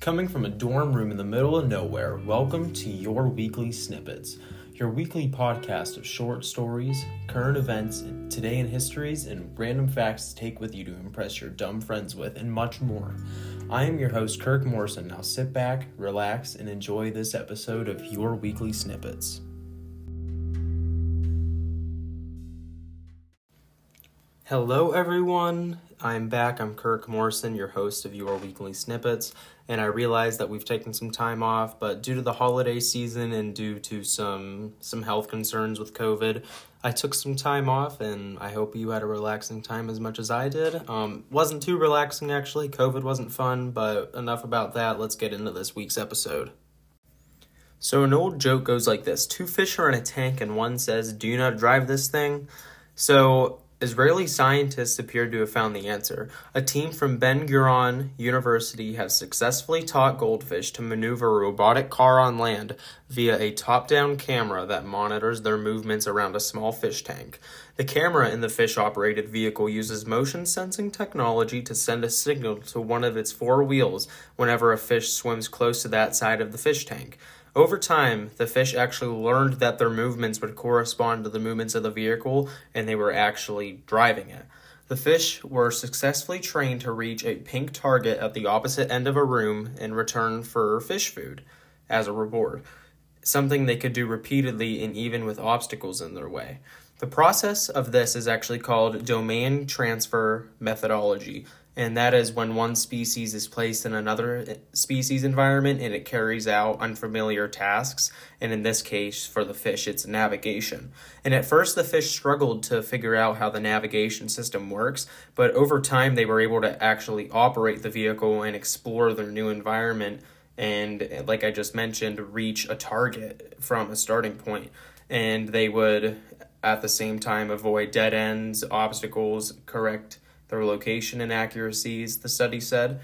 Coming from a dorm room in the middle of nowhere, welcome to Your Weekly Snippets, your weekly podcast of short stories, current events, today in histories, and random facts to take with you to impress your dumb friends with, and much more. I am your host, Kirk Morrison. Now sit back, relax, and enjoy this episode of Your Weekly Snippets. Hello, everyone. I'm back. I'm Kirk Morrison, your host of Your Weekly Snippets, and I realize that we've taken some time off, but due to the holiday season and due to some some health concerns with COVID, I took some time off, and I hope you had a relaxing time as much as I did. Um, wasn't too relaxing actually. COVID wasn't fun, but enough about that. Let's get into this week's episode. So an old joke goes like this: Two fish are in a tank, and one says, "Do you not drive this thing?" So Israeli scientists appear to have found the answer. A team from Ben Gurion University has successfully taught goldfish to maneuver a robotic car on land via a top down camera that monitors their movements around a small fish tank. The camera in the fish operated vehicle uses motion sensing technology to send a signal to one of its four wheels whenever a fish swims close to that side of the fish tank. Over time, the fish actually learned that their movements would correspond to the movements of the vehicle and they were actually driving it. The fish were successfully trained to reach a pink target at the opposite end of a room in return for fish food as a reward, something they could do repeatedly and even with obstacles in their way. The process of this is actually called domain transfer methodology, and that is when one species is placed in another species environment and it carries out unfamiliar tasks. And in this case, for the fish, it's navigation. And at first, the fish struggled to figure out how the navigation system works, but over time, they were able to actually operate the vehicle and explore their new environment. And like I just mentioned, reach a target from a starting point. And they would, at the same time, avoid dead ends, obstacles, correct their location inaccuracies, the study said.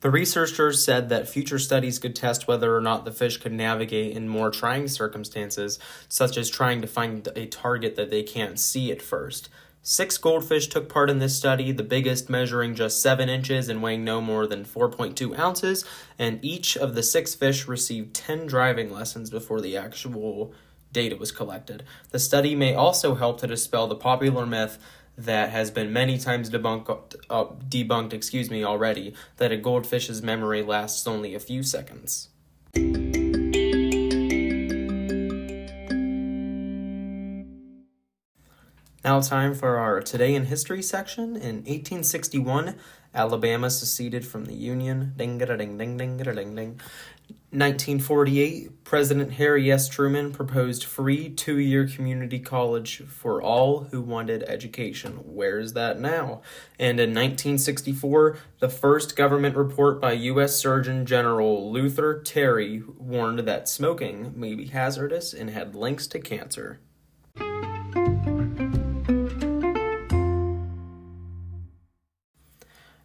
The researchers said that future studies could test whether or not the fish could navigate in more trying circumstances, such as trying to find a target that they can't see at first. Six goldfish took part in this study, the biggest measuring just 7 inches and weighing no more than 4.2 ounces, and each of the six fish received 10 driving lessons before the actual data was collected. The study may also help to dispel the popular myth that has been many times debunked, uh, debunked, excuse me, already, that a goldfish's memory lasts only a few seconds. Now, time for our Today in History section. In 1861, Alabama seceded from the Union. Ding, ding, ding, ding, ding, ding. 1948, President Harry S. Truman proposed free two year community college for all who wanted education. Where is that now? And in 1964, the first government report by U.S. Surgeon General Luther Terry warned that smoking may be hazardous and had links to cancer.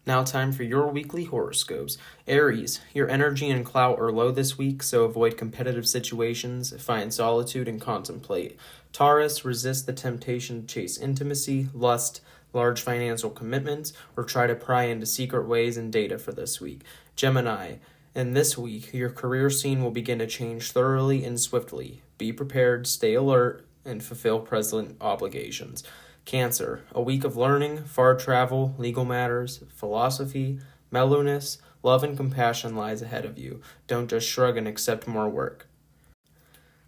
Now, time for your weekly horoscopes. Aries, your energy and clout are low this week, so avoid competitive situations, find solitude, and contemplate. Taurus, resist the temptation to chase intimacy, lust, large financial commitments, or try to pry into secret ways and data for this week. Gemini, in this week, your career scene will begin to change thoroughly and swiftly. Be prepared, stay alert, and fulfill present obligations. Cancer, a week of learning, far travel, legal matters, philosophy, mellowness, love, and compassion lies ahead of you. Don't just shrug and accept more work.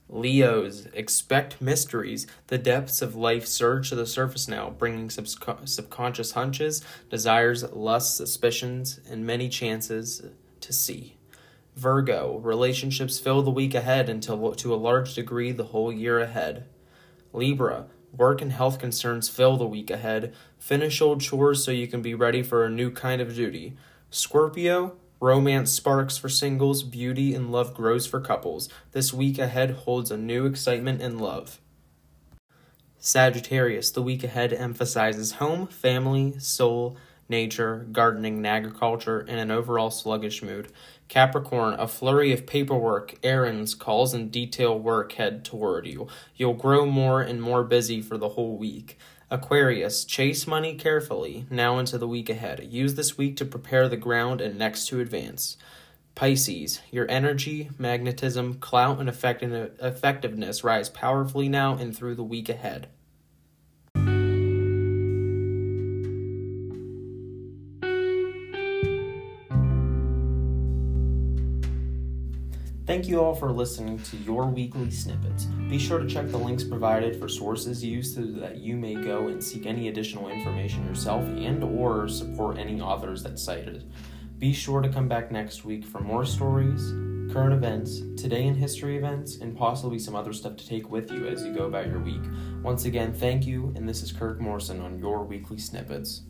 Leos, expect mysteries. The depths of life surge to the surface now, bringing subconscious hunches, desires, lusts, suspicions, and many chances to see. Virgo, relationships fill the week ahead until to a large degree the whole year ahead. Libra, Work and health concerns fill the week ahead. Finish old chores so you can be ready for a new kind of duty. Scorpio, romance sparks for singles, beauty and love grows for couples. This week ahead holds a new excitement and love. Sagittarius, the week ahead emphasizes home, family, soul, nature, gardening, and agriculture, and an overall sluggish mood. Capricorn, a flurry of paperwork, errands, calls, and detail work head toward you. You'll grow more and more busy for the whole week. Aquarius, chase money carefully, now into the week ahead. Use this week to prepare the ground and next to advance. Pisces, your energy, magnetism, clout, and effectiveness rise powerfully now and through the week ahead. Thank you all for listening to your weekly snippets. Be sure to check the links provided for sources used so that you may go and seek any additional information yourself and or support any authors that cited. Be sure to come back next week for more stories, current events, today in history events, and possibly some other stuff to take with you as you go about your week. Once again, thank you, and this is Kirk Morrison on your weekly snippets.